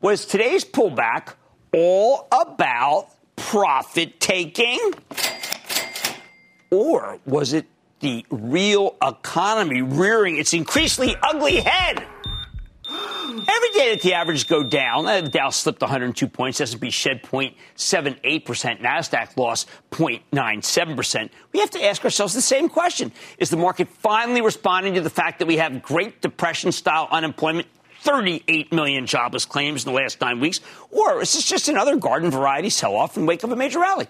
Was today's pullback all about profit taking? Or was it the real economy rearing its increasingly ugly head? Every day that the averages go down, uh, the Dow slipped 102 points, S&P shed 0.78%, Nasdaq lost 0.97%. We have to ask ourselves the same question: Is the market finally responding to the fact that we have Great Depression-style unemployment? 38 million jobless claims in the last nine weeks, or is this just another garden variety sell-off in wake of a major rally?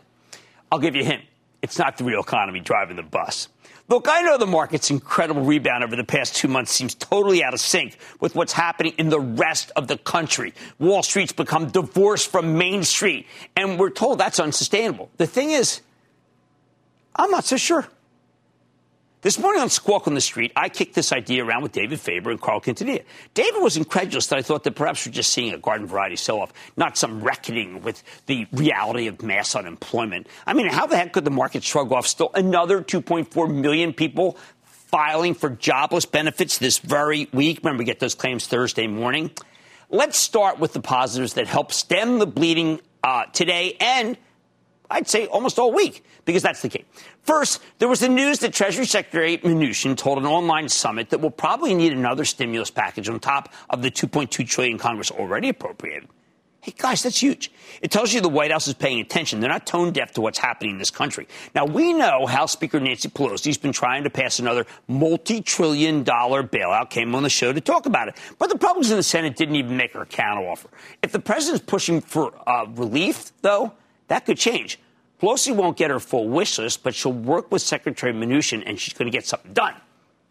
I'll give you a hint: it's not the real economy driving the bus. Look, I know the market's incredible rebound over the past two months seems totally out of sync with what's happening in the rest of the country. Wall Street's become divorced from Main Street, and we're told that's unsustainable. The thing is, I'm not so sure. This morning on Squawk on the Street, I kicked this idea around with David Faber and Carl Quintanilla. David was incredulous that I thought that perhaps we're just seeing a garden variety sell off, not some reckoning with the reality of mass unemployment. I mean, how the heck could the market shrug off still another 2.4 million people filing for jobless benefits this very week? Remember, we get those claims Thursday morning. Let's start with the positives that help stem the bleeding uh, today and I'd say almost all week, because that's the case. First, there was the news that Treasury Secretary Mnuchin told an online summit that we'll probably need another stimulus package on top of the 2.2 trillion Congress already appropriated. Hey, guys, that's huge. It tells you the White House is paying attention. They're not tone deaf to what's happening in this country. Now, we know House Speaker Nancy Pelosi's been trying to pass another multi trillion dollar bailout, came on the show to talk about it. But the Republicans in the Senate didn't even make her a counteroffer. If the president's pushing for uh, relief, though, that could change. Pelosi won't get her full wish list, but she'll work with Secretary Mnuchin and she's going to get something done.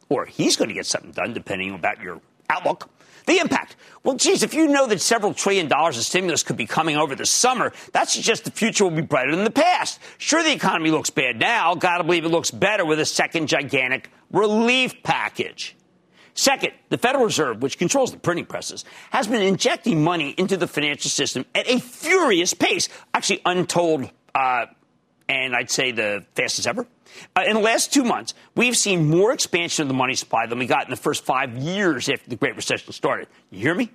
Or he's going to get something done, depending about your outlook. The impact. Well, geez, if you know that several trillion dollars of stimulus could be coming over the summer, that suggests the future will be brighter than the past. Sure, the economy looks bad now. Gotta believe it looks better with a second gigantic relief package. Second, the Federal Reserve, which controls the printing presses, has been injecting money into the financial system at a furious pace, actually untold uh, and I'd say the fastest ever. Uh, in the last two months, we've seen more expansion of the money supply than we got in the first five years after the Great Recession started. You hear me?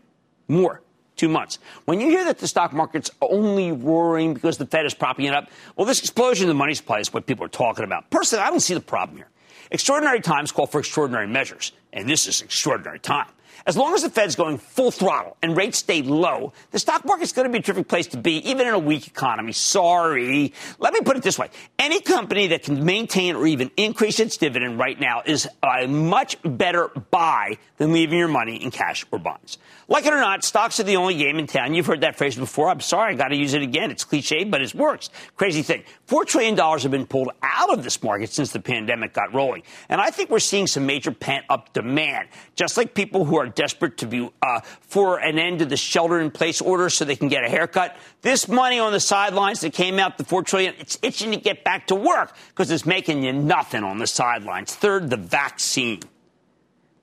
More. Two months. When you hear that the stock market's only roaring because the Fed is propping it up, well, this explosion in the money supply is what people are talking about. Personally, I don't see the problem here. Extraordinary times call for extraordinary measures, and this is extraordinary time. As long as the Fed's going full throttle and rates stay low, the stock market's going to be a terrific place to be, even in a weak economy. Sorry. Let me put it this way. Any company that can maintain or even increase its dividend right now is a much better buy than leaving your money in cash or bonds. Like it or not, stocks are the only game in town. You've heard that phrase before. I'm sorry, I got to use it again. It's cliche, but it works. Crazy thing. $4 trillion have been pulled out of this market since the pandemic got rolling. And I think we're seeing some major pent up demand. Just like people who are desperate to be uh, for an end to the shelter in place order so they can get a haircut. This money on the sidelines that came out, the 4 trillion, it's itching to get back to work because it's making you nothing on the sidelines. Third, the vaccine,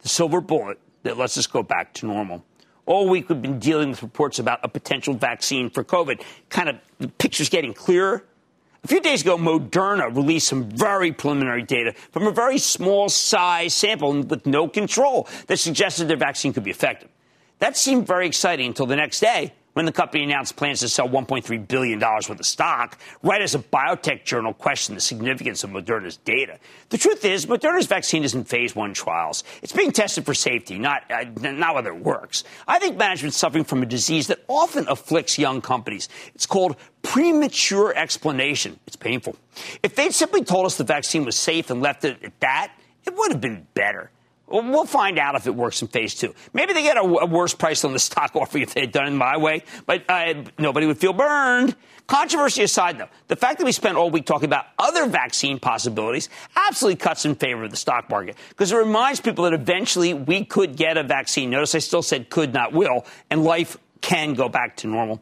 the silver bullet that lets us go back to normal. All week we've been dealing with reports about a potential vaccine for COVID. Kind of the picture's getting clearer. A few days ago, Moderna released some very preliminary data from a very small size sample with no control that suggested their vaccine could be effective. That seemed very exciting until the next day when the company announced plans to sell $1.3 billion worth of stock, right as a biotech journal questioned the significance of Moderna's data. The truth is, Moderna's vaccine is in phase one trials. It's being tested for safety, not, uh, not whether it works. I think management's suffering from a disease that often afflicts young companies. It's called premature explanation. It's painful. If they'd simply told us the vaccine was safe and left it at that, it would have been better. We'll find out if it works in phase two. Maybe they get a, a worse price on the stock offering if they had done it my way, but uh, nobody would feel burned. Controversy aside, though, the fact that we spent all week talking about other vaccine possibilities absolutely cuts in favor of the stock market because it reminds people that eventually we could get a vaccine. Notice I still said could, not will, and life can go back to normal.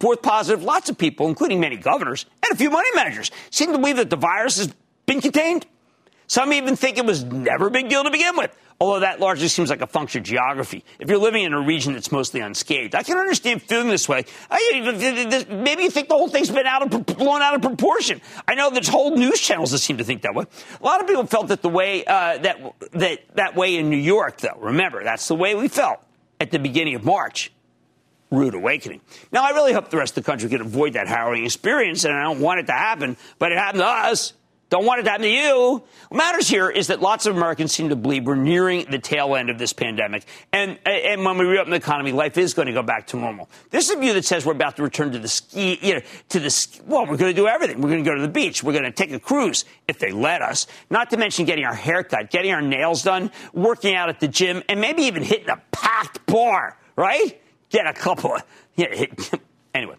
Fourth positive, lots of people, including many governors and a few money managers, seem to believe that the virus has been contained. Some even think it was never a big deal to begin with, although that largely seems like a function of geography. If you're living in a region that's mostly unscathed, I can understand feeling this way. Maybe you think the whole thing's been out of, blown out of proportion. I know there's whole news channels that seem to think that way. A lot of people felt that the way uh, that that that way in New York, though. Remember, that's the way we felt at the beginning of March rude awakening. Now, I really hope the rest of the country can avoid that harrowing experience, and I don't want it to happen, but it happened to us. Don't want it to happen to you. What matters here is that lots of Americans seem to believe we're nearing the tail end of this pandemic. And, and when we reopen the economy, life is going to go back to normal. This is a view that says we're about to return to the ski, you know, to the, well, we're going to do everything. We're going to go to the beach. We're going to take a cruise if they let us. Not to mention getting our hair cut, getting our nails done, working out at the gym, and maybe even hitting a packed bar, right? Get a couple of, yeah, anyway.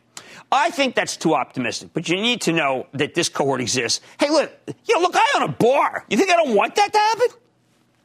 I think that's too optimistic, but you need to know that this cohort exists. Hey, look, you know, look, I own a bar. You think I don't want that to happen?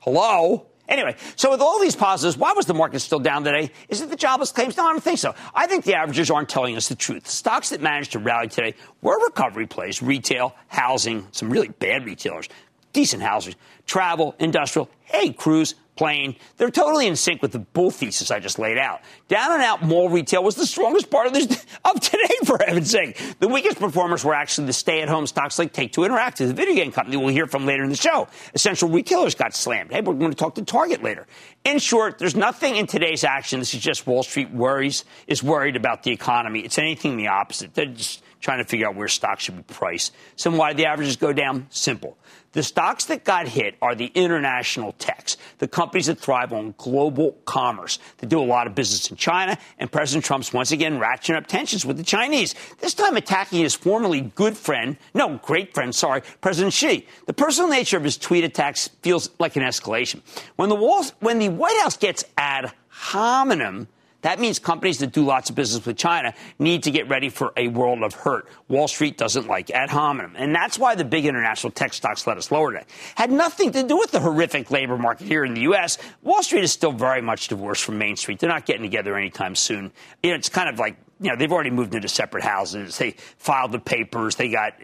Hello? Anyway, so with all these positives, why was the market still down today? Is it the jobless claims? No, I don't think so. I think the averages aren't telling us the truth. Stocks that managed to rally today were recovery plays, retail, housing, some really bad retailers, decent housing, travel, industrial, hey, cruise, plane. They're totally in sync with the bull thesis I just laid out. Down and out mall retail was the strongest part of, this, of today, for heaven's sake. The weakest performers were actually the stay at home stocks like Take Two Interactive, the video game company we'll hear from later in the show. Essential retailers got slammed. Hey, we're going to talk to Target later. In short, there's nothing in today's action that suggests Wall Street worries, is worried about the economy. It's anything the opposite. They're just trying to figure out where stocks should be priced. So why the averages go down? Simple. The stocks that got hit are the international techs, the companies that thrive on global commerce. They do a lot of business in China, and President Trump's once again ratcheting up tensions with the Chinese, this time attacking his formerly good friend, no, great friend, sorry, President Xi. The personal nature of his tweet attacks feels like an escalation. When the, walls, when the White House gets ad hominem, that means companies that do lots of business with China need to get ready for a world of hurt. Wall Street doesn't like ad hominem. And that's why the big international tech stocks let us lower today. Had nothing to do with the horrific labor market here in the U.S. Wall Street is still very much divorced from Main Street. They're not getting together anytime soon. You know, it's kind of like, you know, they've already moved into separate houses. They filed the papers. They got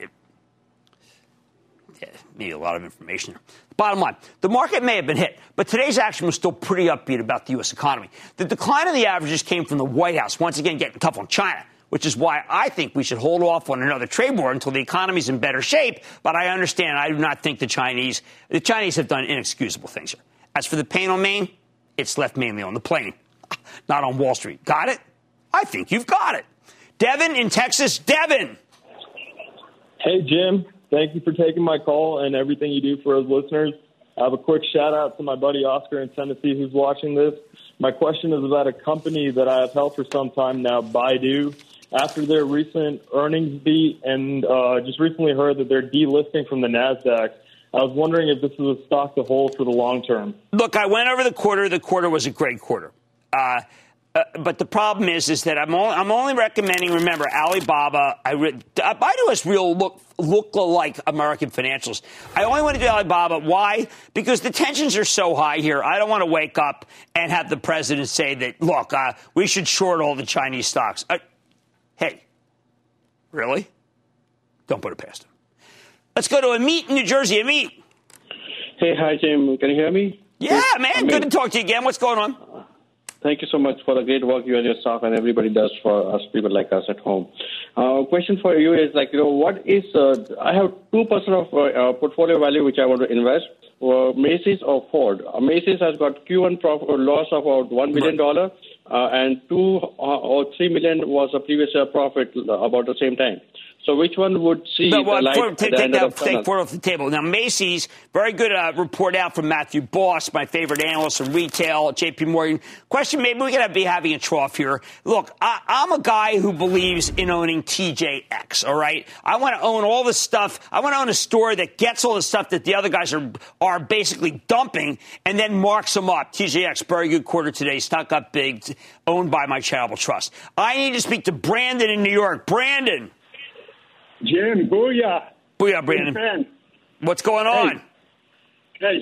yeah, maybe a lot of information. Bottom line, the market may have been hit, but today's action was still pretty upbeat about the U.S. economy. The decline in the averages came from the White House, once again getting tough on China, which is why I think we should hold off on another trade war until the economy's in better shape. But I understand, I do not think the Chinese, the Chinese have done inexcusable things here. As for the pain on Main, it's left mainly on the plain, not on Wall Street. Got it? I think you've got it. Devin in Texas. Devin. Hey, Jim. Thank you for taking my call and everything you do for us listeners. I have a quick shout out to my buddy Oscar in Tennessee who's watching this. My question is about a company that I have held for some time now, Baidu. After their recent earnings beat and uh, just recently heard that they're delisting from the NASDAQ, I was wondering if this is a stock to hold for the long term. Look, I went over the quarter. The quarter was a great quarter. Uh, uh, but the problem is, is that I'm only, I'm only recommending. Remember, Alibaba. I re, Baidu has real look look like American financials. I only want to do Alibaba. Why? Because the tensions are so high here. I don't want to wake up and have the president say that. Look, uh, we should short all the Chinese stocks. Uh, hey, really? Don't put it past him. Let's go to Amit in New Jersey. Amit. Hey, hi Jim. Can you hear me? Yeah, man. Good to talk to you again. What's going on? Thank you so much for the great work you and your staff and everybody does for us people like us at home. Uh, question for you is like, you know, what is, uh, I have 2% of uh, uh, portfolio value which I want to invest, uh, Macy's or Ford. Uh, Macy's has got Q1 profit, loss of about $1 million, uh, and 2 or 3 million was a previous year profit about the same time. So which one would see no, well, the light for, take, take, that, take Ford off the table. Now, Macy's, very good uh, report out from Matthew Boss, my favorite analyst in retail, JP Morgan. Question, maybe we're going to be having a trough here. Look, I, I'm a guy who believes in owning TJX, all right? I want to own all the stuff. I want to own a store that gets all the stuff that the other guys are, are basically dumping and then marks them up. TJX, very good quarter today. Stock up big, owned by my charitable trust. I need to speak to Brandon in New York. Brandon. Jim, booyah. Booyah, Brandon. What's going on? Hey,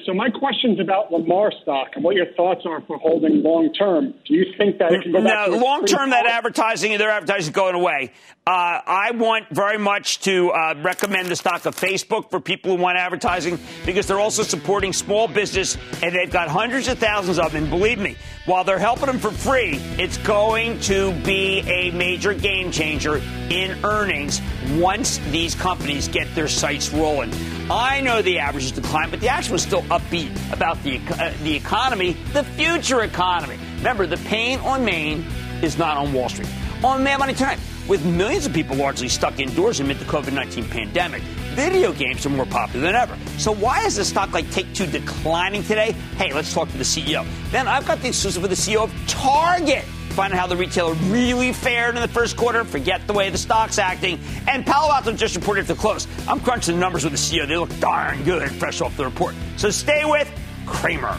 so my question's about Lamar stock and what your thoughts are for holding long term. Do you think that it can go back? No, long term, that advertising, their advertising is going away. Uh, I want very much to uh, recommend the stock of Facebook for people who want advertising because they're also supporting small business and they've got hundreds of thousands of them. And believe me, while they're helping them for free, it's going to be a major game changer in earnings once these companies get their sites rolling. I know the average averages decline, but the action was still upbeat about the, uh, the economy, the future economy. Remember, the pain on Main is not on Wall Street. On Mad Money Tonight, with millions of people largely stuck indoors amid the COVID 19 pandemic, video games are more popular than ever. So, why is a stock like Take Two declining today? Hey, let's talk to the CEO. Then I've got the exclusive with the CEO of Target find out how the retailer really fared in the first quarter, forget the way the stock's acting. And Palo Alto just reported the close. I'm crunching the numbers with the CEO. They look darn good fresh off the report. So stay with Cramer.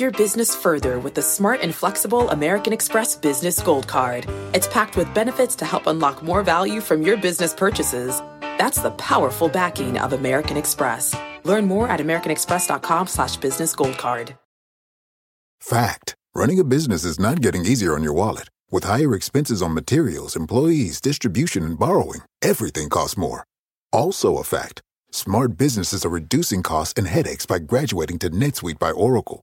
Your business further with the smart and flexible American Express Business Gold Card. It's packed with benefits to help unlock more value from your business purchases. That's the powerful backing of American Express. Learn more at americanexpress.com slash business gold card. Fact. Running a business is not getting easier on your wallet. With higher expenses on materials, employees, distribution, and borrowing, everything costs more. Also a fact. Smart businesses are reducing costs and headaches by graduating to NetSuite by Oracle.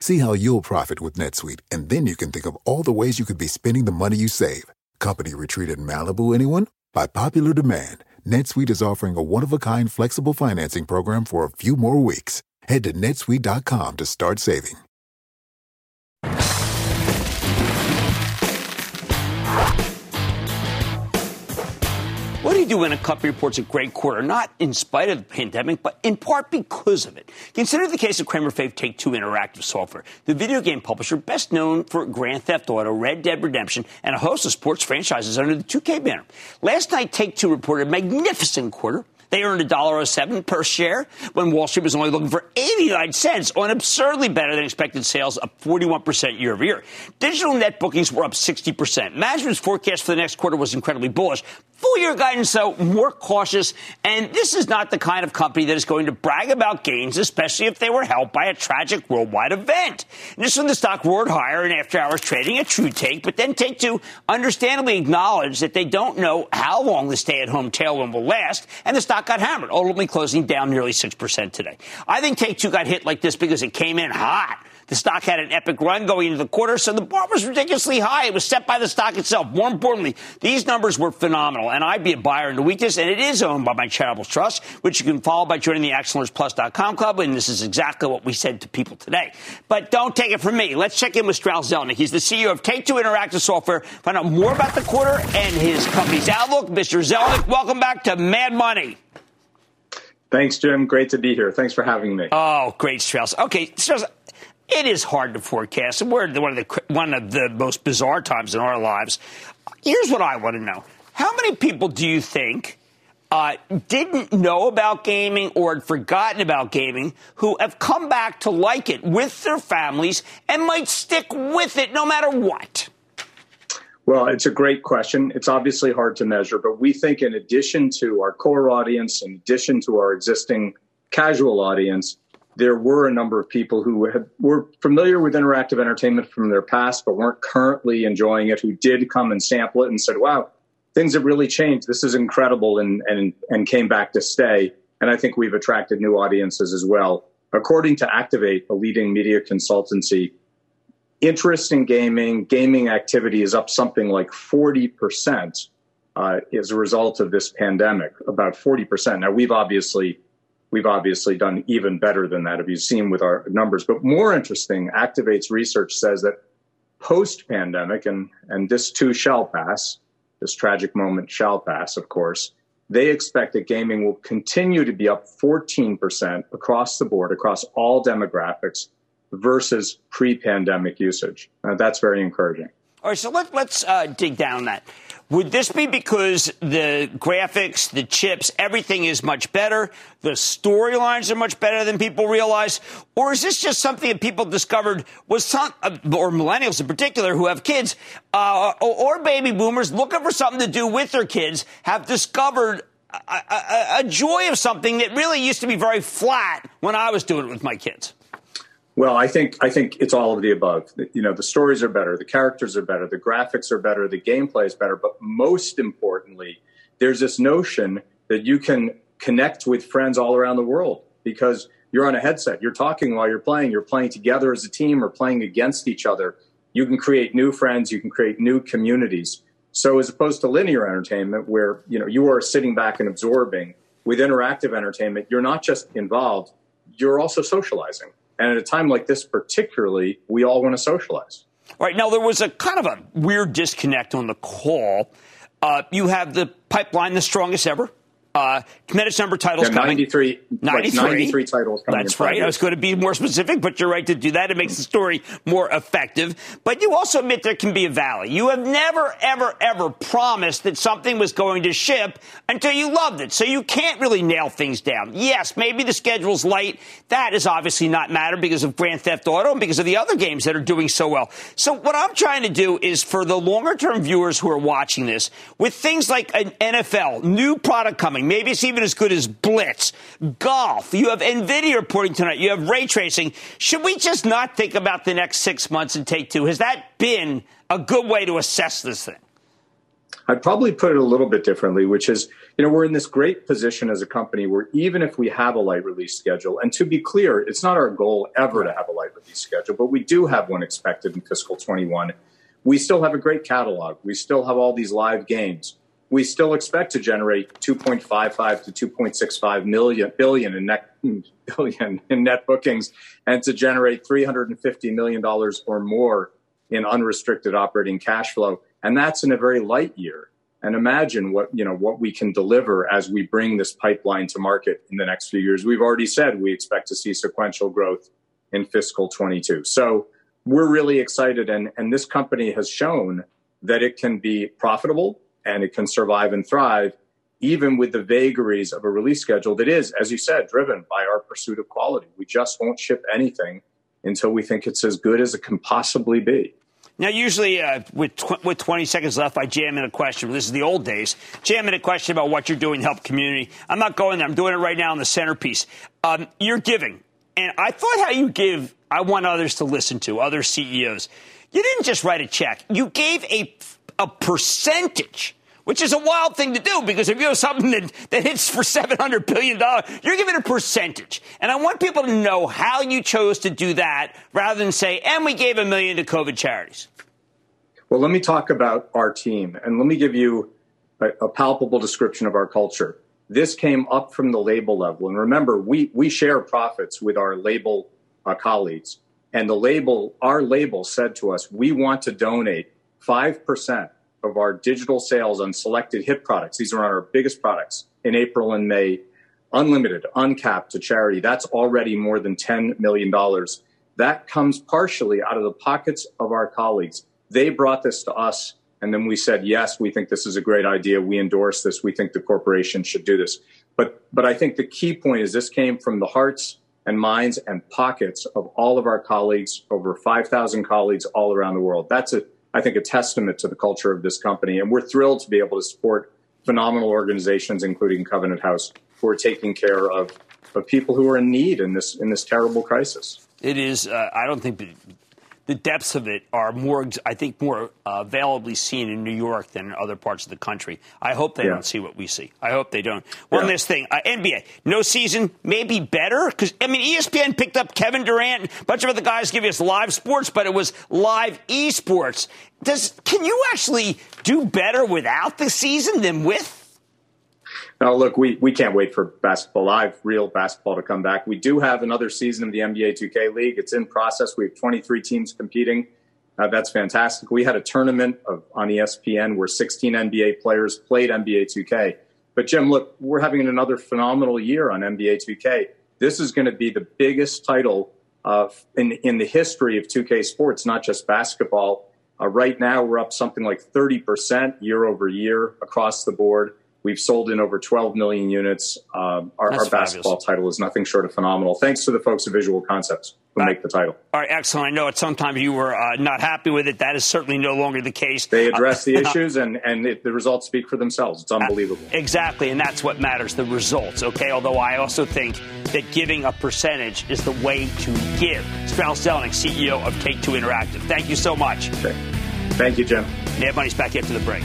See how you'll profit with NetSuite, and then you can think of all the ways you could be spending the money you save. Company retreat in Malibu, anyone? By popular demand. NetSuite is offering a one-of-a-kind flexible financing program for a few more weeks. Head to netsuite.com to start saving. Do when a company reports a great quarter? Not in spite of the pandemic, but in part because of it. Consider the case of Cramer Fave Take Two Interactive Software, the video game publisher best known for Grand Theft Auto, Red Dead Redemption, and a host of sports franchises under the 2K banner. Last night, Take Two reported a magnificent quarter they earned $1.07 per share when Wall Street was only looking for 89 cents on absurdly better than expected sales up 41% year over year. Digital net bookings were up 60%. Management's forecast for the next quarter was incredibly bullish. Full year guidance, though, more cautious. And this is not the kind of company that is going to brag about gains, especially if they were helped by a tragic worldwide event. This when the stock roared higher in after hours trading, a true take, but then Take Two understandably acknowledged that they don't know how long the stay at home tailwind will last, and the stock stock got hammered, oh, ultimately closing down nearly 6% today. I think Take Two got hit like this because it came in hot. The stock had an epic run going into the quarter, so the bar was ridiculously high. It was set by the stock itself. More importantly, these numbers were phenomenal, and I'd be a buyer in the weakness, and it is owned by my charitable trust, which you can follow by joining the ActionAlertsPlus.com club, and this is exactly what we said to people today. But don't take it from me. Let's check in with Strauss Zelnick. He's the CEO of Take-Two Interactive Software. Find out more about the quarter and his company's outlook. Mr. Zelnick, welcome back to Mad Money. Thanks, Jim. Great to be here. Thanks for having me. Oh, great, Strauss. Okay, Strauss, it is hard to forecast. We're one of the one of the most bizarre times in our lives. Here's what I want to know: How many people do you think uh, didn't know about gaming or had forgotten about gaming who have come back to like it with their families and might stick with it no matter what? Well, it's a great question. It's obviously hard to measure, but we think in addition to our core audience, in addition to our existing casual audience, there were a number of people who had, were familiar with interactive entertainment from their past, but weren't currently enjoying it, who did come and sample it and said, wow, things have really changed. This is incredible and, and, and came back to stay. And I think we've attracted new audiences as well. According to Activate, a leading media consultancy, interest in gaming, gaming activity is up something like 40% uh, as a result of this pandemic, about 40%. Now, we've obviously we've obviously done even better than that, if you've seen with our numbers. But more interesting, Activate's research says that post pandemic, and, and this too shall pass, this tragic moment shall pass, of course, they expect that gaming will continue to be up 14% across the board, across all demographics versus pre pandemic usage. Uh, that's very encouraging. All right, so let, let's uh, dig down that. Would this be because the graphics, the chips, everything is much better? The storylines are much better than people realize? Or is this just something that people discovered was some, uh, or millennials in particular who have kids, uh, or, or, baby boomers looking for something to do with their kids have discovered a, a, a joy of something that really used to be very flat when I was doing it with my kids? Well, I think I think it's all of the above. You know, the stories are better, the characters are better, the graphics are better, the gameplay is better, but most importantly, there's this notion that you can connect with friends all around the world because you're on a headset, you're talking while you're playing, you're playing together as a team or playing against each other. You can create new friends, you can create new communities. So as opposed to linear entertainment where, you know, you are sitting back and absorbing, with interactive entertainment, you're not just involved, you're also socializing. And at a time like this, particularly, we all want to socialize. All right. Now, there was a kind of a weird disconnect on the call. Uh, you have the pipeline the strongest ever. Uh, tremendous number titles yeah, coming. 93, 93. 93 titles coming. That's right. I was going to be more specific, but you're right to do that. It makes the story more effective. But you also admit there can be a valley. You have never, ever, ever promised that something was going to ship until you loved it. So you can't really nail things down. Yes, maybe the schedule's light. That is obviously not matter because of Grand Theft Auto and because of the other games that are doing so well. So what I'm trying to do is for the longer term viewers who are watching this, with things like an NFL, new product coming, Maybe it's even as good as Blitz. Golf. You have NVIDIA reporting tonight. You have ray tracing. Should we just not think about the next six months and take two? Has that been a good way to assess this thing? I'd probably put it a little bit differently, which is, you know, we're in this great position as a company where even if we have a light release schedule, and to be clear, it's not our goal ever to have a light release schedule, but we do have one expected in fiscal 21. We still have a great catalog. We still have all these live games we still expect to generate 2.55 to 2.65 million billion in net billion in net bookings and to generate 350 million dollars or more in unrestricted operating cash flow. And that's in a very light year. And imagine what you know what we can deliver as we bring this pipeline to market in the next few years. We've already said we expect to see sequential growth in fiscal 22 so we're really excited. And and this company has shown that it can be profitable and it can survive and thrive even with the vagaries of a release schedule that is, as you said, driven by our pursuit of quality. We just won't ship anything until we think it's as good as it can possibly be. Now, usually uh, with tw- with 20 seconds left, I jam in a question. This is the old days. Jam in a question about what you're doing to help community. I'm not going there. I'm doing it right now in the centerpiece. Um, you're giving, and I thought how you give. I want others to listen to other CEOs. You didn't just write a check. You gave a a percentage which is a wild thing to do because if you have something that, that hits for $700 billion, you're giving a percentage. And I want people to know how you chose to do that rather than say, and we gave a million to COVID charities. Well, let me talk about our team and let me give you a, a palpable description of our culture. This came up from the label level. And remember, we, we share profits with our label uh, colleagues. And the label, our label said to us, we want to donate 5% of our digital sales on selected hit products. These are our biggest products in April and May, unlimited, uncapped to charity. That's already more than $10 million. That comes partially out of the pockets of our colleagues. They brought this to us and then we said, yes, we think this is a great idea. We endorse this. We think the corporation should do this. But, but I think the key point is this came from the hearts and minds and pockets of all of our colleagues, over 5,000 colleagues all around the world. That's a, I think, a testament to the culture of this company. And we're thrilled to be able to support phenomenal organizations, including Covenant House, who are taking care of, of people who are in need in this, in this terrible crisis. It is, uh, I don't think the depths of it are more, I think, more uh, availably seen in New York than in other parts of the country. I hope they yeah. don't see what we see. I hope they don't. One yeah. last thing, uh, NBA, no season, maybe better because I mean ESPN picked up Kevin Durant, a bunch of other guys giving us live sports, but it was live esports. Does can you actually do better without the season than with? Now, look, we, we can't wait for basketball live, real basketball to come back. We do have another season of the NBA 2K League. It's in process. We have 23 teams competing. Uh, that's fantastic. We had a tournament of, on ESPN where 16 NBA players played NBA 2K. But Jim, look, we're having another phenomenal year on NBA 2K. This is going to be the biggest title uh, in in the history of 2K sports, not just basketball. Uh, right now, we're up something like 30% year over year across the board. We've sold in over 12 million units. Um, our, our, basketball title is nothing short of phenomenal, thanks to the folks at Visual Concepts who uh, make the title. All right, excellent. I know it, sometimes you were uh, not happy with it. That is certainly no longer the case. They address the issues, and, and it, the results speak for themselves. It's unbelievable. exactly, and that's what matters the results, okay? Although I also think that giving a percentage is the way to give. Strauss Zelnick, CEO of Take Two Interactive. Thank you so much. Okay. Thank you, Jim. Mad Money's back after the break.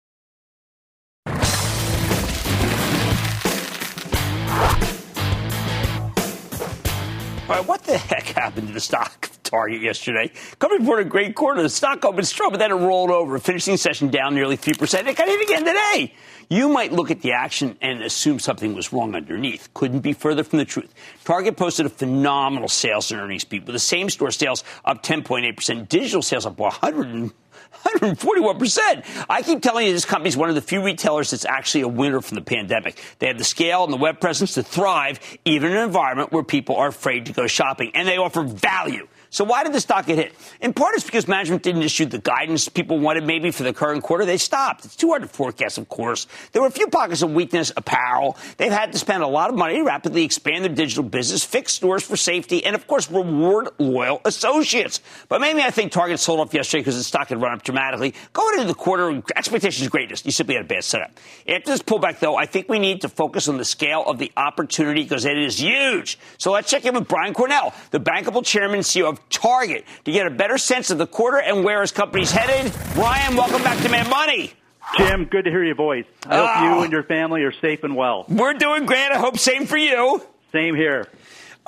Right, what the heck happened to the stock of target yesterday? Company reported a great quarter. The stock opened strong, but then it rolled over, finishing session down nearly 3%. It got hit again today. You might look at the action and assume something was wrong underneath. Couldn't be further from the truth. Target posted a phenomenal sales and earnings beat with the same store sales up 10.8%, digital sales up 100 141%. I keep telling you this company is one of the few retailers that's actually a winner from the pandemic. They have the scale and the web presence to thrive even in an environment where people are afraid to go shopping and they offer value. So why did the stock get hit? In part, it's because management didn't issue the guidance people wanted maybe for the current quarter. They stopped. It's too hard to forecast, of course. There were a few pockets of weakness. Apparel. They've had to spend a lot of money to rapidly expand their digital business, fix stores for safety, and of course, reward loyal associates. But maybe I think Target sold off yesterday because the stock had run up dramatically. Going into the quarter, expectations greatest. You simply had a bad setup. After this pullback, though, I think we need to focus on the scale of the opportunity because it is huge. So let's check in with Brian Cornell, the bankable chairman and CEO of Target to get a better sense of the quarter and where his company's headed. Brian, welcome back to Mad Money. Jim, good to hear your voice. I hope Oh. you and your family are safe and well. We're doing great. I hope same for you. Same here.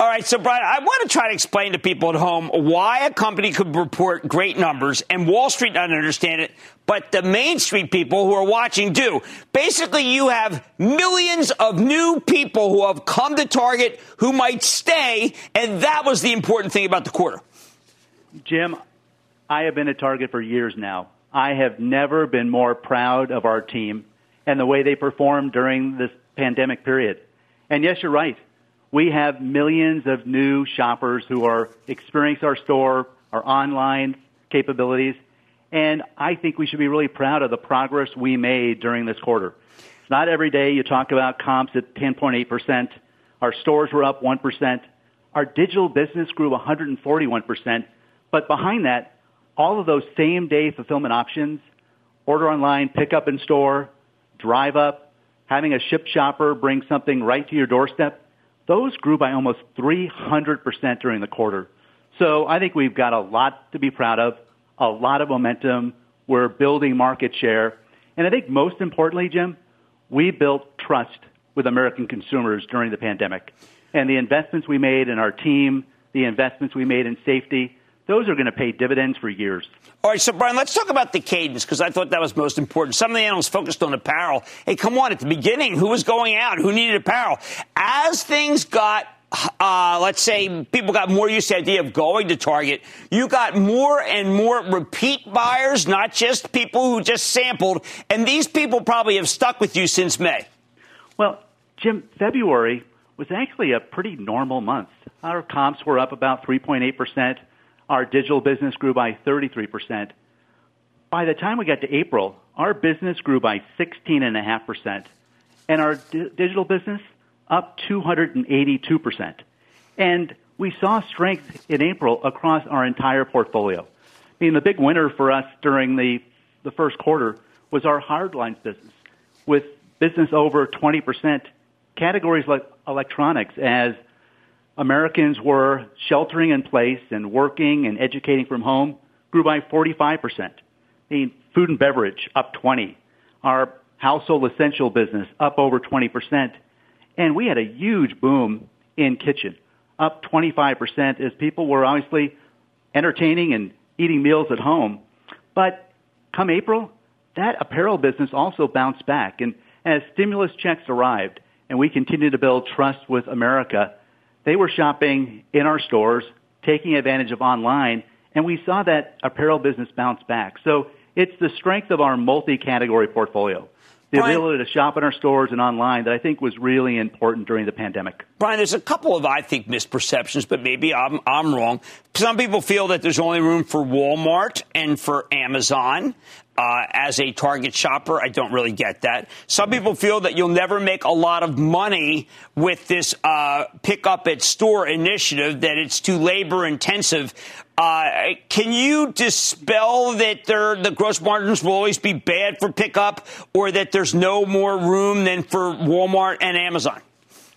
All right, so Brian, I want to try to explain to people at home why a company could report great numbers and Wall Street doesn't understand it, but the Main Street people who are watching do. Basically, you have millions of new people who have come to Target who might stay, and that was the important thing about the quarter. Jim, I have been at Target for years now. I have never been more proud of our team and the way they performed during this pandemic period. And yes, you're right. We have millions of new shoppers who are experiencing our store, our online capabilities, and I think we should be really proud of the progress we made during this quarter. It's not every day you talk about comps at 10.8%. Our stores were up 1%. Our digital business grew 141%. But behind that, all of those same day fulfillment options, order online, pick up in store, drive up, having a ship shopper bring something right to your doorstep, those grew by almost 300% during the quarter. So I think we've got a lot to be proud of, a lot of momentum. We're building market share. And I think most importantly, Jim, we built trust with American consumers during the pandemic. And the investments we made in our team, the investments we made in safety, those are going to pay dividends for years. All right, so Brian, let's talk about the cadence because I thought that was most important. Some of the analysts focused on apparel. Hey, come on, at the beginning, who was going out? Who needed apparel? As things got uh, let's say people got more used to the idea of going to Target, you got more and more repeat buyers, not just people who just sampled. And these people probably have stuck with you since May. Well, Jim, February was actually a pretty normal month. Our comps were up about 3.8%. Our digital business grew by 33%. By the time we got to April, our business grew by 16.5%. And our di- digital business up 282%. And we saw strength in April across our entire portfolio. I mean, the big winner for us during the, the first quarter was our hardlines business with business over 20%. Categories like electronics as Americans were sheltering in place and working and educating from home grew by 45%. The food and beverage up 20. Our household essential business up over 20%. And we had a huge boom in kitchen, up 25% as people were obviously entertaining and eating meals at home. But come April, that apparel business also bounced back. And as stimulus checks arrived and we continued to build trust with America, they were shopping in our stores, taking advantage of online, and we saw that apparel business bounce back. So it's the strength of our multi-category portfolio the Brian- ability to shop in our stores and online that I think was really important during the pandemic. Brian, there's a couple of, I think, misperceptions, but maybe I'm, I'm wrong. Some people feel that there's only room for Walmart and for Amazon. Uh, as a Target shopper, I don't really get that. Some people feel that you'll never make a lot of money with this uh, pick up at store initiative, that it's too labor intensive. Uh, can you dispel that there, the gross margins will always be bad for pickup or that there's no more room than for Walmart and Amazon?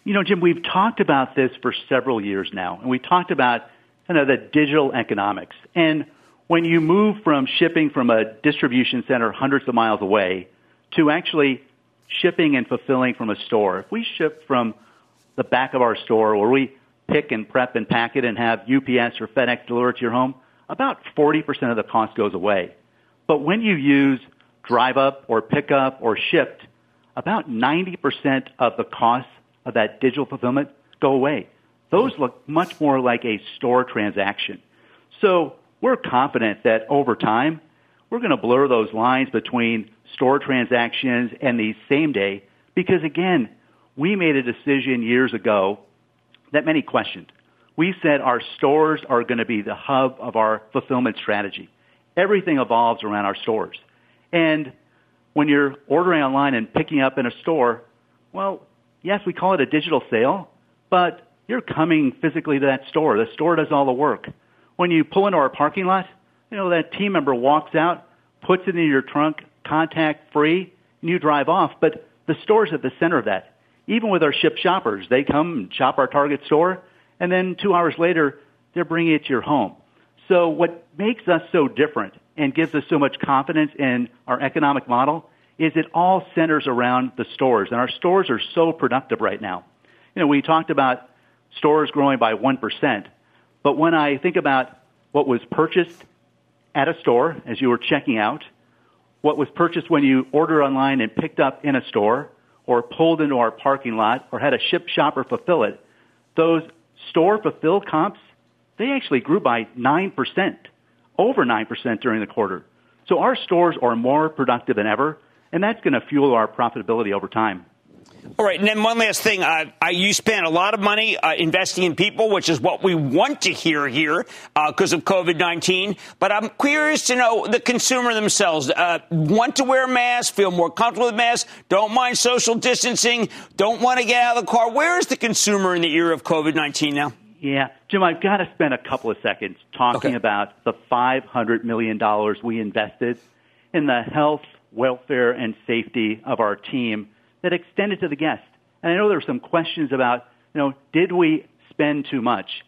You know, Jim, we've talked about this for several years now, and we talked about kind of the digital economics. And when you move from shipping from a distribution center hundreds of miles away to actually shipping and fulfilling from a store, if we ship from the back of our store where we pick and prep and pack it and have UPS or FedEx deliver it to your home, about 40% of the cost goes away. But when you use drive up or pick up or shipped, about 90% of the costs of that digital fulfillment go away. Those look much more like a store transaction. So we're confident that over time, we're going to blur those lines between store transactions and the same day because again, we made a decision years ago that many questioned. we said our stores are going to be the hub of our fulfillment strategy. Everything evolves around our stores. And when you're ordering online and picking up in a store, well, yes, we call it a digital sale, but you're coming physically to that store. The store does all the work. When you pull into our parking lot, you know, that team member walks out, puts it in your trunk, contact free, and you drive off. But the store's at the center of that. Even with our ship shoppers, they come and shop our Target store, and then two hours later, they're bringing it to your home. So what makes us so different and gives us so much confidence in our economic model is it all centers around the stores. And our stores are so productive right now. You know, we talked about stores growing by 1%. But when I think about what was purchased at a store as you were checking out, what was purchased when you ordered online and picked up in a store, or pulled into our parking lot, or had a ship shopper fulfill it, those store fulfilled comps, they actually grew by 9%, over 9% during the quarter. So our stores are more productive than ever, and that's going to fuel our profitability over time. All right, and then one last thing. Uh, you spent a lot of money uh, investing in people, which is what we want to hear here because uh, of COVID 19. But I'm curious to know the consumer themselves uh, want to wear masks, feel more comfortable with masks, don't mind social distancing, don't want to get out of the car. Where is the consumer in the era of COVID 19 now? Yeah, Jim, I've got to spend a couple of seconds talking okay. about the $500 million we invested in the health, welfare, and safety of our team that extended to the guest. And I know there were some questions about, you know, did we spend too much?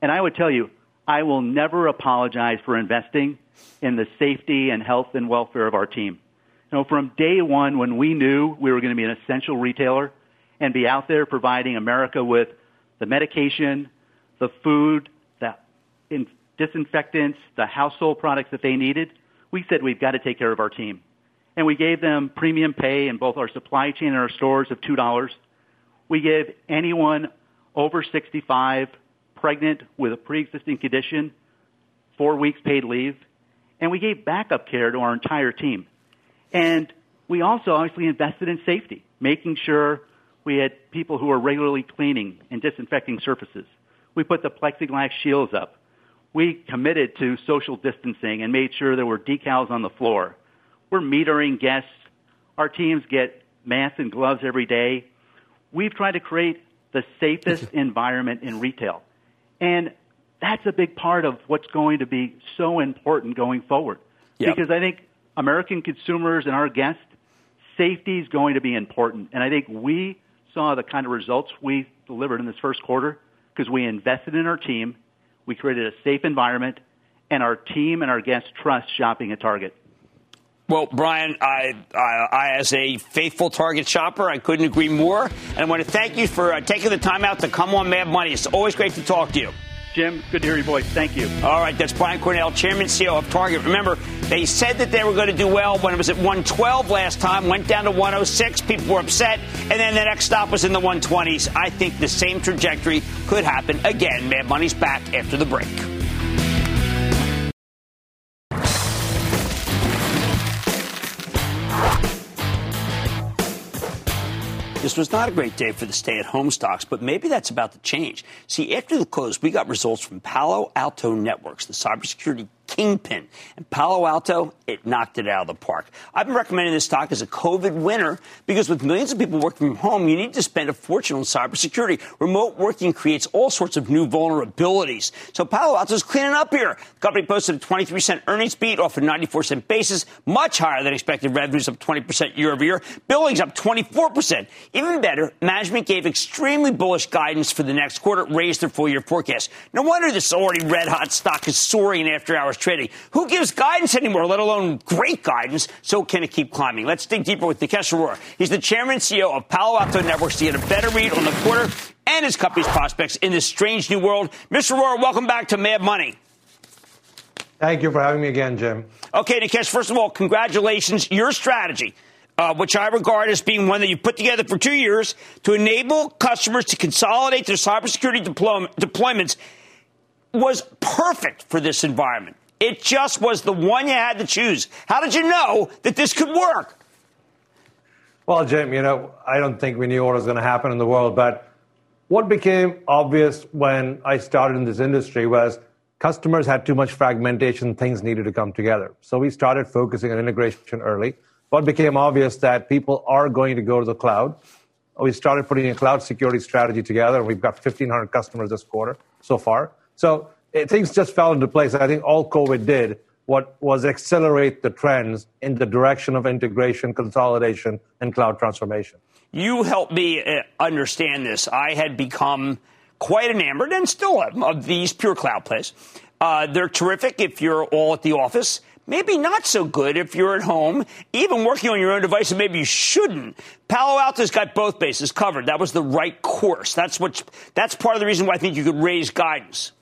And I would tell you, I will never apologize for investing in the safety and health and welfare of our team. You know, from day one when we knew we were going to be an essential retailer and be out there providing America with the medication, the food, the disinfectants, the household products that they needed, we said we've got to take care of our team and we gave them premium pay in both our supply chain and our stores of $2. We gave anyone over 65 pregnant with a pre-existing condition four weeks paid leave, and we gave backup care to our entire team. And we also obviously invested in safety, making sure we had people who were regularly cleaning and disinfecting surfaces. We put the plexiglass shields up. We committed to social distancing and made sure there were decals on the floor. We're metering guests. Our teams get masks and gloves every day. We've tried to create the safest environment in retail. And that's a big part of what's going to be so important going forward. Yep. Because I think American consumers and our guests, safety is going to be important. And I think we saw the kind of results we delivered in this first quarter because we invested in our team, we created a safe environment, and our team and our guests trust shopping at Target. Well, Brian, I, I, I, as a faithful Target shopper, I couldn't agree more. And I want to thank you for uh, taking the time out to come on Mad Money. It's always great to talk to you. Jim, good to hear your voice. Thank you. All right, that's Brian Cornell, Chairman CEO of Target. Remember, they said that they were going to do well when it was at 112 last time, went down to 106. People were upset, and then the next stop was in the 120s. I think the same trajectory could happen again. Mad Money's back after the break. This was not a great day for the stay at home stocks, but maybe that's about to change. See, after the close, we got results from Palo Alto Networks, the cybersecurity kingpin. And Palo Alto, it knocked it out of the park. I've been recommending this stock as a COVID winner because with millions of people working from home, you need to spend a fortune on cybersecurity. Remote working creates all sorts of new vulnerabilities. So Palo Alto is cleaning up here. The company posted a 23 cent earnings beat off a 94 cent basis, much higher than expected revenues up 20% year over year. Billings up 24%. Even better, management gave extremely bullish guidance for the next quarter, raised their full year forecast. No wonder this already red hot stock is soaring after hours trading. Who gives guidance anymore, let alone great guidance? So can it keep climbing? Let's dig deeper with Nikesh Arora. He's the chairman and CEO of Palo Alto Networks to get a better read on the quarter and his company's prospects in this strange new world. Mr. Arora, welcome back to Mad Money. Thank you for having me again, Jim. Okay, Nikesh, first of all, congratulations. Your strategy. Uh, which I regard as being one that you put together for two years to enable customers to consolidate their cybersecurity deploy- deployments, was perfect for this environment. It just was the one you had to choose. How did you know that this could work? Well, Jim, you know, I don't think we knew what was going to happen in the world, but what became obvious when I started in this industry was customers had too much fragmentation, things needed to come together. So we started focusing on integration early. What became obvious that people are going to go to the cloud. We started putting a cloud security strategy together, we've got 1,500 customers this quarter so far. So it, things just fell into place. I think all COVID did what was accelerate the trends in the direction of integration, consolidation, and cloud transformation. You helped me uh, understand this. I had become quite enamored and still am of these pure cloud plays. Uh, they're terrific if you're all at the office. Maybe not so good if you're at home, even working on your own device, and maybe you shouldn't. Palo Alto's got both bases covered. That was the right course. That's what. That's part of the reason why I think you could raise guidance.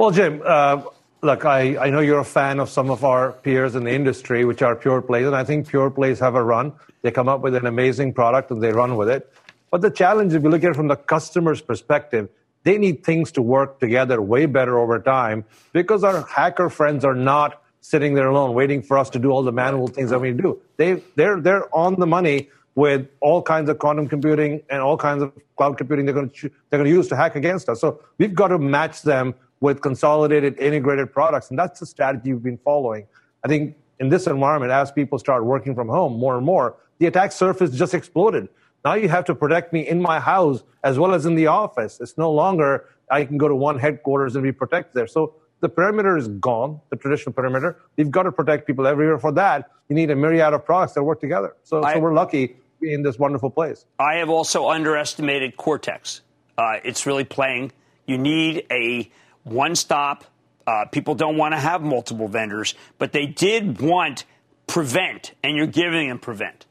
Well, Jim, uh, look, I, I know you're a fan of some of our peers in the industry, which are pure plays, and I think pure plays have a run. They come up with an amazing product and they run with it. But the challenge, if you look at it from the customer's perspective, they need things to work together way better over time because our hacker friends are not sitting there alone waiting for us to do all the manual things that we do. They, they're, they're on the money with all kinds of quantum computing and all kinds of cloud computing they're going to, they're going to use to hack against us. So we've got to match them with consolidated, integrated products. And that's the strategy we've been following. I think in this environment, as people start working from home more and more, the attack surface just exploded. Now you have to protect me in my house as well as in the office. It's no longer I can go to one headquarters and be protected there. So the perimeter is gone, the traditional perimeter. You've got to protect people everywhere. For that, you need a myriad of products that work together. So, I, so we're lucky in this wonderful place. I have also underestimated Cortex. Uh, it's really playing. You need a one stop. Uh, people don't want to have multiple vendors, but they did want prevent, and you're giving them prevent.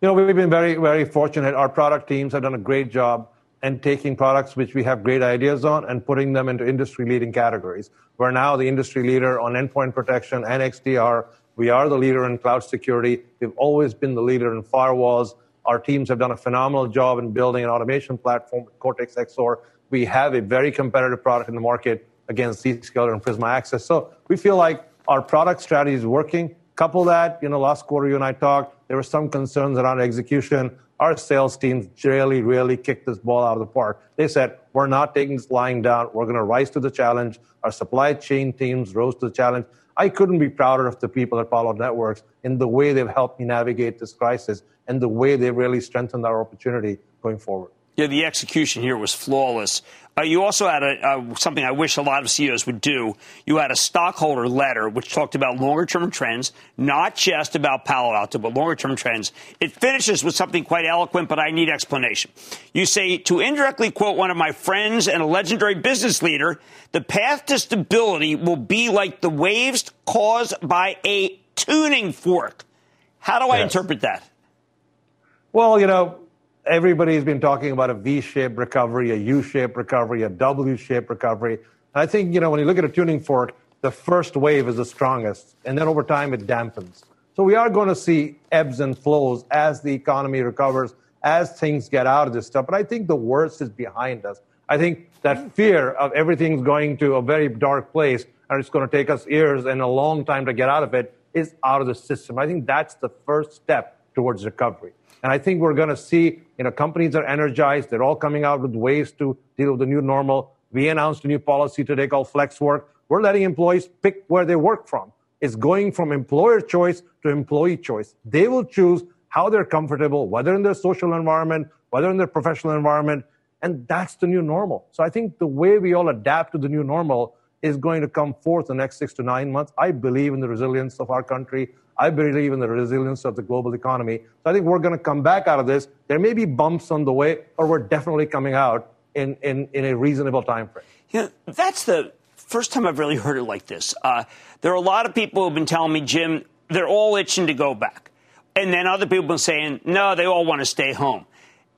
You know, we've been very, very fortunate. Our product teams have done a great job in taking products which we have great ideas on and putting them into industry leading categories. We're now the industry leader on endpoint protection and XDR. We are the leader in cloud security. We've always been the leader in firewalls. Our teams have done a phenomenal job in building an automation platform, Cortex XSOAR, we have a very competitive product in the market against Zscaler and Prisma Access. So we feel like our product strategy is working. Couple that, you know, last quarter you and I talked, there were some concerns around execution. Our sales teams really, really kicked this ball out of the park. They said, we're not taking this lying down. We're going to rise to the challenge. Our supply chain teams rose to the challenge. I couldn't be prouder of the people at Palo Networks in the way they've helped me navigate this crisis and the way they've really strengthened our opportunity going forward. Yeah, the execution here was flawless. Uh, you also had a, uh, something I wish a lot of CEOs would do. You had a stockholder letter which talked about longer term trends, not just about Palo Alto, but longer term trends. It finishes with something quite eloquent, but I need explanation. You say, to indirectly quote one of my friends and a legendary business leader, the path to stability will be like the waves caused by a tuning fork. How do I interpret that? Well, you know, everybody's been talking about a V-shaped recovery, a U-shaped recovery, a W-shaped recovery. I think, you know, when you look at a tuning fork, the first wave is the strongest, and then over time it dampens. So we are going to see ebbs and flows as the economy recovers, as things get out of this stuff. But I think the worst is behind us. I think that fear of everything's going to a very dark place and it's going to take us years and a long time to get out of it is out of the system. I think that's the first step towards recovery. And I think we're going to see, you know, companies are energized. They're all coming out with ways to deal with the new normal. We announced a new policy today called Flex Work. We're letting employees pick where they work from. It's going from employer choice to employee choice. They will choose how they're comfortable, whether in their social environment, whether in their professional environment. And that's the new normal. So I think the way we all adapt to the new normal is going to come forth the next six to nine months. I believe in the resilience of our country. I believe in the resilience of the global economy. So I think we're going to come back out of this. There may be bumps on the way, but we're definitely coming out in, in, in a reasonable time frame. Yeah, that's the first time I've really heard it like this. Uh, there are a lot of people who've been telling me, Jim, they're all itching to go back. And then other people have been saying, no, they all want to stay home.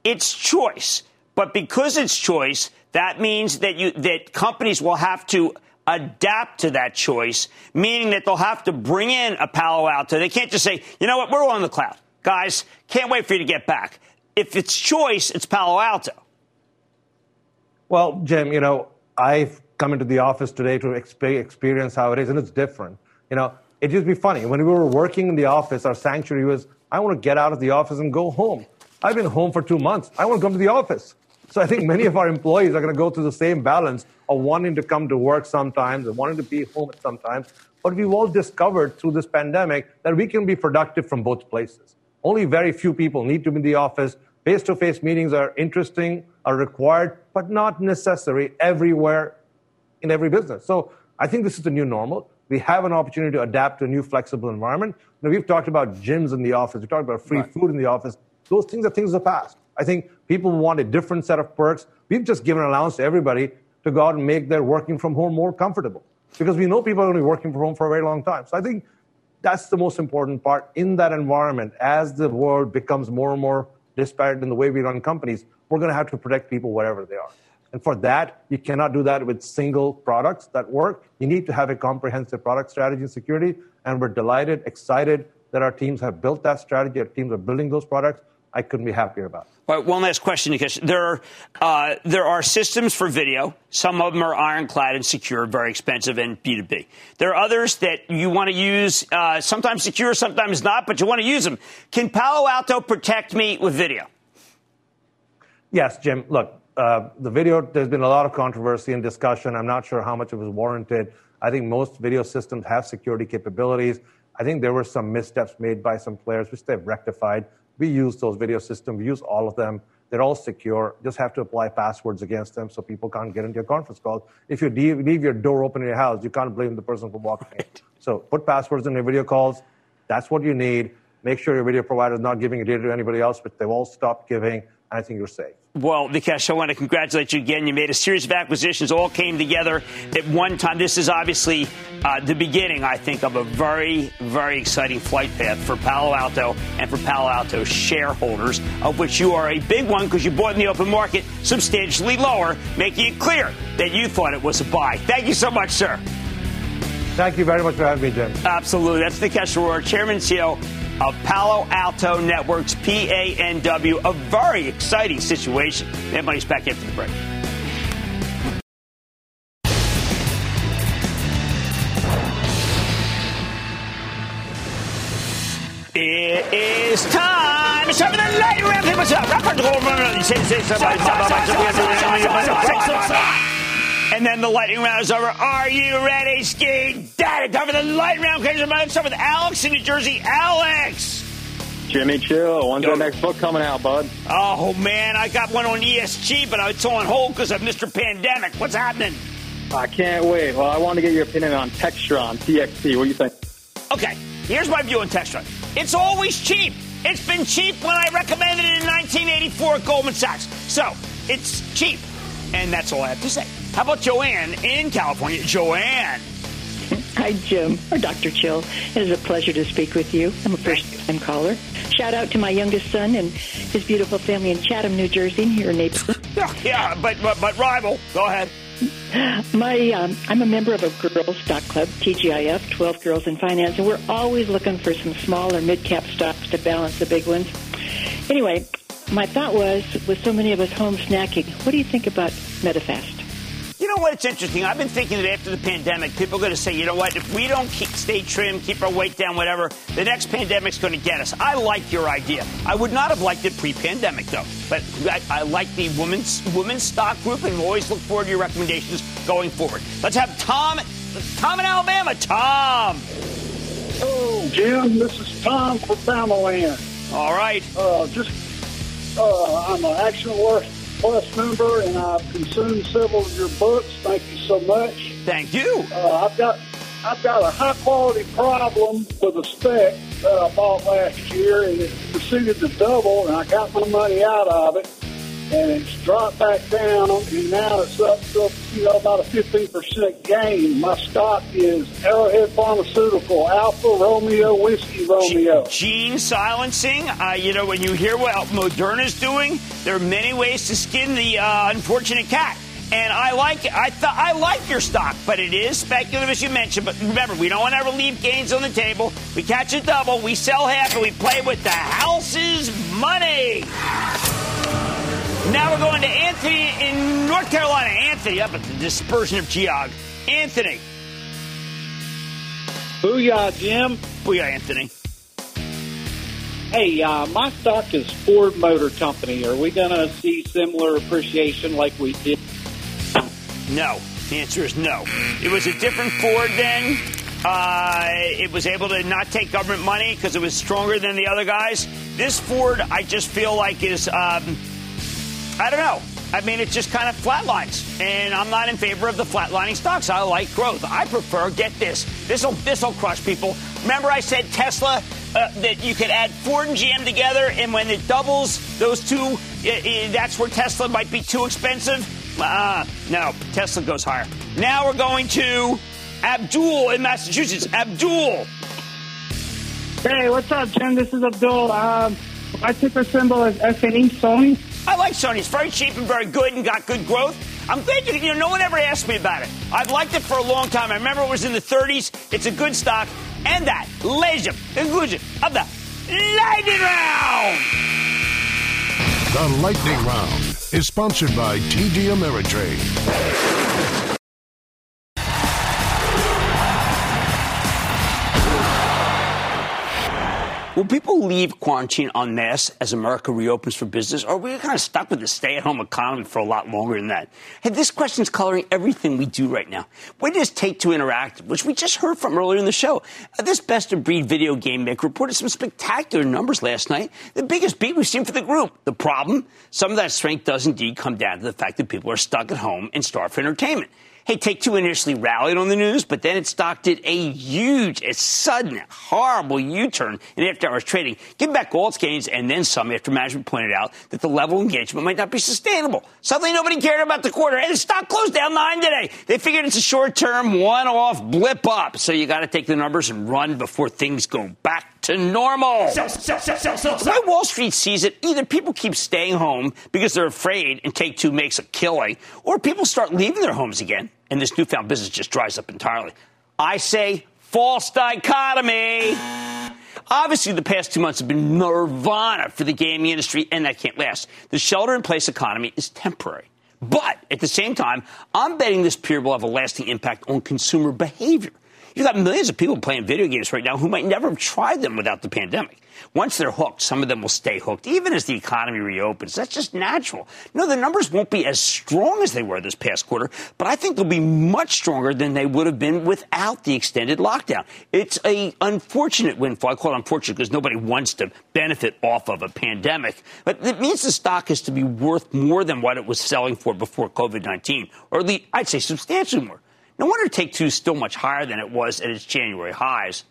It's choice. But because it's choice, that means that you, that companies will have to adapt to that choice, meaning that they'll have to bring in a Palo Alto. They can't just say, you know what, we're on the cloud. Guys, can't wait for you to get back. If it's choice, it's Palo Alto. Well, Jim, you know, I've come into the office today to experience how it is, and it's different. You know, it used to be funny. When we were working in the office, our sanctuary was, I want to get out of the office and go home. I've been home for two months. I want to come to the office. So I think many of our employees are going to go through the same balance of wanting to come to work sometimes and wanting to be home at sometimes. But we've all discovered through this pandemic that we can be productive from both places. Only very few people need to be in the office. Face to face meetings are interesting, are required, but not necessary everywhere in every business. So I think this is the new normal. We have an opportunity to adapt to a new flexible environment. Now, we've talked about gyms in the office, we talked about free right. food in the office. Those things are things of the past. I think people want a different set of perks. We've just given an allowance to everybody to go out and make their working from home more comfortable because we know people are going to be working from home for a very long time. So I think that's the most important part in that environment. As the world becomes more and more disparate in the way we run companies, we're going to have to protect people wherever they are. And for that, you cannot do that with single products that work. You need to have a comprehensive product strategy and security. And we're delighted, excited that our teams have built that strategy. Our teams are building those products. I couldn't be happier about. All right, one last question, because there are uh, there are systems for video. Some of them are ironclad and secure, very expensive and B two B. There are others that you want to use, uh, sometimes secure, sometimes not, but you want to use them. Can Palo Alto protect me with video? Yes, Jim. Look, uh, the video, there's been a lot of controversy and discussion. I'm not sure how much it was warranted. I think most video systems have security capabilities. I think there were some missteps made by some players, which they've rectified. We use those video systems. We use all of them. They're all secure. Just have to apply passwords against them so people can't get into your conference calls. If you leave your door open in your house, you can't blame the person for walking in. So put passwords in your video calls. That's what you need. Make sure your video provider is not giving your data to anybody else, but they've all stopped giving. I think you're safe. Well, Nikesh, I want to congratulate you again. You made a series of acquisitions, all came together at one time. This is obviously uh, the beginning, I think, of a very, very exciting flight path for Palo Alto and for Palo Alto shareholders, of which you are a big one because you bought in the open market substantially lower, making it clear that you thought it was a buy. Thank you so much, sir. Thank you very much for having me, Jim. Absolutely. That's Nikesh Arora, Chairman and CEO of Palo Alto Networks, PANW. A very exciting situation. Mad Money's back after the break. It is time. It's time for the lightning round. What's up? And then the lightning round is over. Are you ready, Ski Daddy? Time for the lightning round. Okay, let's start with Alex in New Jersey. Alex. Jimmy Chill, when's the next book coming out, bud? Oh, man, I got one on ESG, but it's on hold because of Mr. Pandemic. What's happening? I can't wait. Well, I want to get your opinion on Textron, TXT. What do you think? Okay, here's my view on Textron. It's always cheap. It's been cheap when I recommended it in 1984 at Goldman Sachs. So, it's cheap. And that's all I have to say. How about Joanne in California? Joanne. Hi, Jim, or Dr. Chill. It is a pleasure to speak with you. I'm a first time caller. Shout out to my youngest son and his beautiful family in Chatham, New Jersey, here in Naples. neighborhood. Yeah, but, but, but rival. Go ahead. My, um, I'm a member of a girls' stock club, TGIF, 12 Girls in Finance, and we're always looking for some small or mid-cap stocks to balance the big ones. Anyway, my thought was, with so many of us home snacking, what do you think about Medifast? You know what? It's interesting. I've been thinking that after the pandemic, people are going to say, you know what? If we don't keep, stay trim, keep our weight down, whatever, the next pandemic's going to get us. I like your idea. I would not have liked it pre-pandemic, though. But I, I like the women's women's stock group, and we always look forward to your recommendations going forward. Let's have Tom. Tom in Alabama. Tom. Oh, Jim, this is Tom from Famaland. All right. Uh, just, uh, I'm an Action Alert Plus member, and I've consumed several of your books. Thank you so much. Thank you. Uh, I've got I've got a high quality problem with a spec that I bought last year, and it proceeded to double, and I got my money out of it and it's dropped back down, and now it's up to you know about a 15% gain. My stock is Arrowhead Pharmaceutical, Alpha Romeo Whiskey Romeo. Gene silencing. Uh, you know, when you hear what Moderna's doing, there are many ways to skin the uh, unfortunate cat. And I like I thought I like your stock, but it is speculative as you mentioned. But remember, we don't want to ever leave gains on the table. We catch a double, we sell half, and we play with the house's money. Now we're going to Anthony in North Carolina. Anthony, up at the dispersion of Geog. Anthony. Booyah, Jim. Booyah, Anthony. Hey, uh, my stock is Ford Motor Company. Are we going to see similar appreciation like we did? No. The answer is no. It was a different Ford then. Uh, it was able to not take government money because it was stronger than the other guys. This Ford, I just feel like is, um, I don't know. I mean, it just kind of flatlines, and I'm not in favor of the flatlining stocks. I like growth. I prefer get this. This will this will crush people. Remember, I said Tesla uh, that you could add Ford and GM together, and when it doubles those two, that's where Tesla might be too expensive. Uh, no, Tesla goes higher. Now we're going to Abdul in Massachusetts. Abdul. Hey, what's up, Jim? This is Abdul. Um, my ticker symbol is SNE Sony. I like Sony. It's very cheap and very good and got good growth. I'm glad you, you know, no one ever asked me about it. I've liked it for a long time. I remember it was in the 30s. It's a good stock. And that, ladies and conclusion of the Lightning Round. The Lightning Round is sponsored by TD Ameritrade. Will people leave quarantine en masse as America reopens for business, or are we kind of stuck with the stay at home economy for a lot longer than that? Hey, this question's coloring everything we do right now. Where does Take Two Interactive, which we just heard from earlier in the show? Uh, this best of breed video game maker reported some spectacular numbers last night, the biggest beat we've seen for the group. The problem? Some of that strength does indeed come down to the fact that people are stuck at home and starved for entertainment. Hey, Take Two initially rallied on the news, but then it stock did a huge, a sudden, horrible U-turn in after hours trading, giving back all its gains and then some after management pointed out that the level of engagement might not be sustainable. Suddenly nobody cared about the quarter, and the stock closed down nine today. They figured it's a short-term, one-off blip up, so you got to take the numbers and run before things go back to normal. Sell, sell, sell, sell, sell. The way Wall Street sees it, either people keep staying home because they're afraid and Take Two makes a killing, or people start leaving their homes again and this newfound business just dries up entirely. I say false dichotomy. Obviously, the past two months have been nirvana for the gaming industry, and that can't last. The shelter in place economy is temporary. But at the same time, I'm betting this period will have a lasting impact on consumer behavior. You've got millions of people playing video games right now who might never have tried them without the pandemic. Once they're hooked, some of them will stay hooked, even as the economy reopens. That's just natural. No, the numbers won't be as strong as they were this past quarter, but I think they'll be much stronger than they would have been without the extended lockdown. It's a unfortunate windfall. I call it unfortunate because nobody wants to benefit off of a pandemic, but it means the stock is to be worth more than what it was selling for before COVID-19, or at least I'd say substantially more. No wonder Take Two is still much higher than it was at its January highs,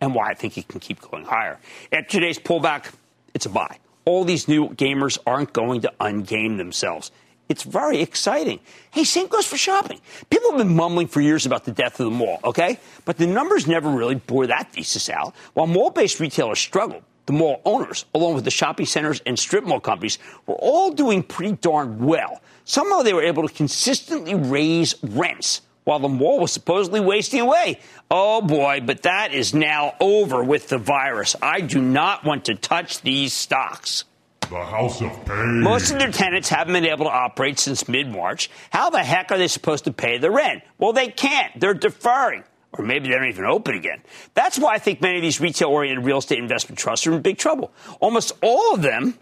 and why I think it can keep going higher. At today's pullback, it's a buy. All these new gamers aren't going to ungame themselves. It's very exciting. Hey, same goes for shopping. People have been mumbling for years about the death of the mall, okay? But the numbers never really bore that thesis out. While mall based retailers struggled, the mall owners, along with the shopping centers and strip mall companies, were all doing pretty darn well. Somehow they were able to consistently raise rents while the mall was supposedly wasting away. Oh boy, but that is now over with the virus. I do not want to touch these stocks. The House of Pain. Most of their tenants haven't been able to operate since mid March. How the heck are they supposed to pay the rent? Well, they can't. They're deferring. Or maybe they don't even open again. That's why I think many of these retail oriented real estate investment trusts are in big trouble. Almost all of them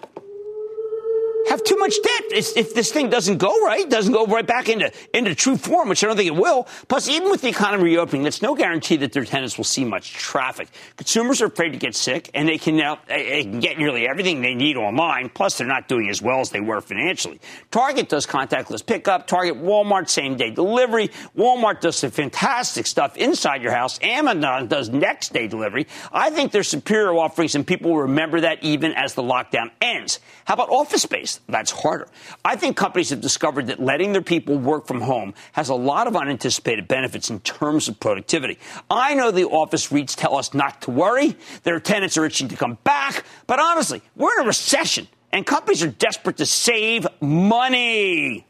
have too much debt. It's, if this thing doesn't go right, doesn't go right back into, into true form, which I don't think it will. Plus, even with the economy reopening, that's no guarantee that their tenants will see much traffic. Consumers are afraid to get sick, and they can now they can get nearly everything they need online. Plus, they're not doing as well as they were financially. Target does contactless pickup. Target, Walmart, same day delivery. Walmart does some fantastic stuff inside your house. Amazon does next day delivery. I think they're superior offerings, and people will remember that even as the lockdown ends. How about office space? That's harder. I think companies have discovered that letting their people work from home has a lot of unanticipated benefits in terms of productivity. I know the office REITs tell us not to worry. Their tenants are itching to come back. But honestly, we're in a recession and companies are desperate to save money.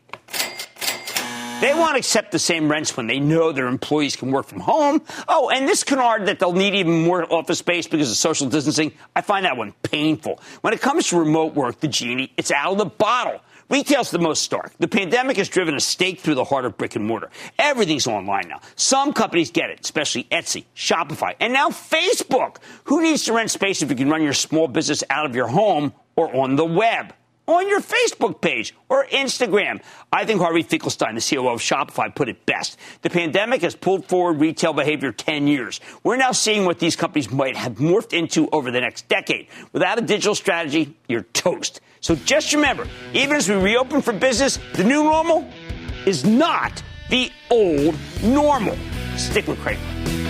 They won't accept the same rents when they know their employees can work from home. Oh, and this canard that they'll need even more office space because of social distancing, I find that one painful. When it comes to remote work, the genie, it's out of the bottle. Retail's the most stark. The pandemic has driven a stake through the heart of brick and mortar. Everything's online now. Some companies get it, especially Etsy, Shopify, and now Facebook. Who needs to rent space if you can run your small business out of your home or on the web? On your Facebook page or Instagram. I think Harley Finkelstein, the CEO of Shopify, put it best. The pandemic has pulled forward retail behavior 10 years. We're now seeing what these companies might have morphed into over the next decade. Without a digital strategy, you're toast. So just remember, even as we reopen for business, the new normal is not the old normal. Stick with Cramer.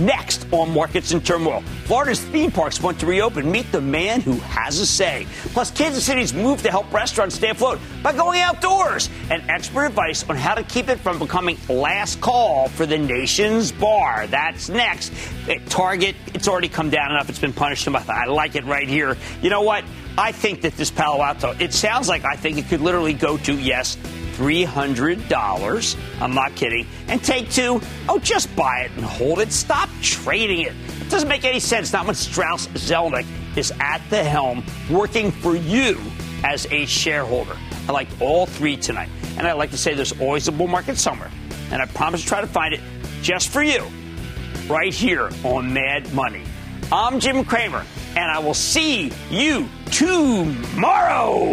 Next on Markets in Turmoil, Florida's theme parks want to reopen. Meet the man who has a say. Plus, Kansas City's move to help restaurants stay afloat by going outdoors. And expert advice on how to keep it from becoming last call for the nation's bar. That's next. At Target, it's already come down enough. It's been punished enough. I like it right here. You know what? I think that this Palo Alto, it sounds like I think it could literally go to, yes, $300. I'm not kidding. And take two, oh, just buy it and hold it. Stop trading it. It doesn't make any sense, not when Strauss Zelnick is at the helm working for you as a shareholder. I like all three tonight. And I like to say there's always a bull market somewhere. And I promise to try to find it just for you right here on Mad Money. I'm Jim Cramer, and I will see you tomorrow.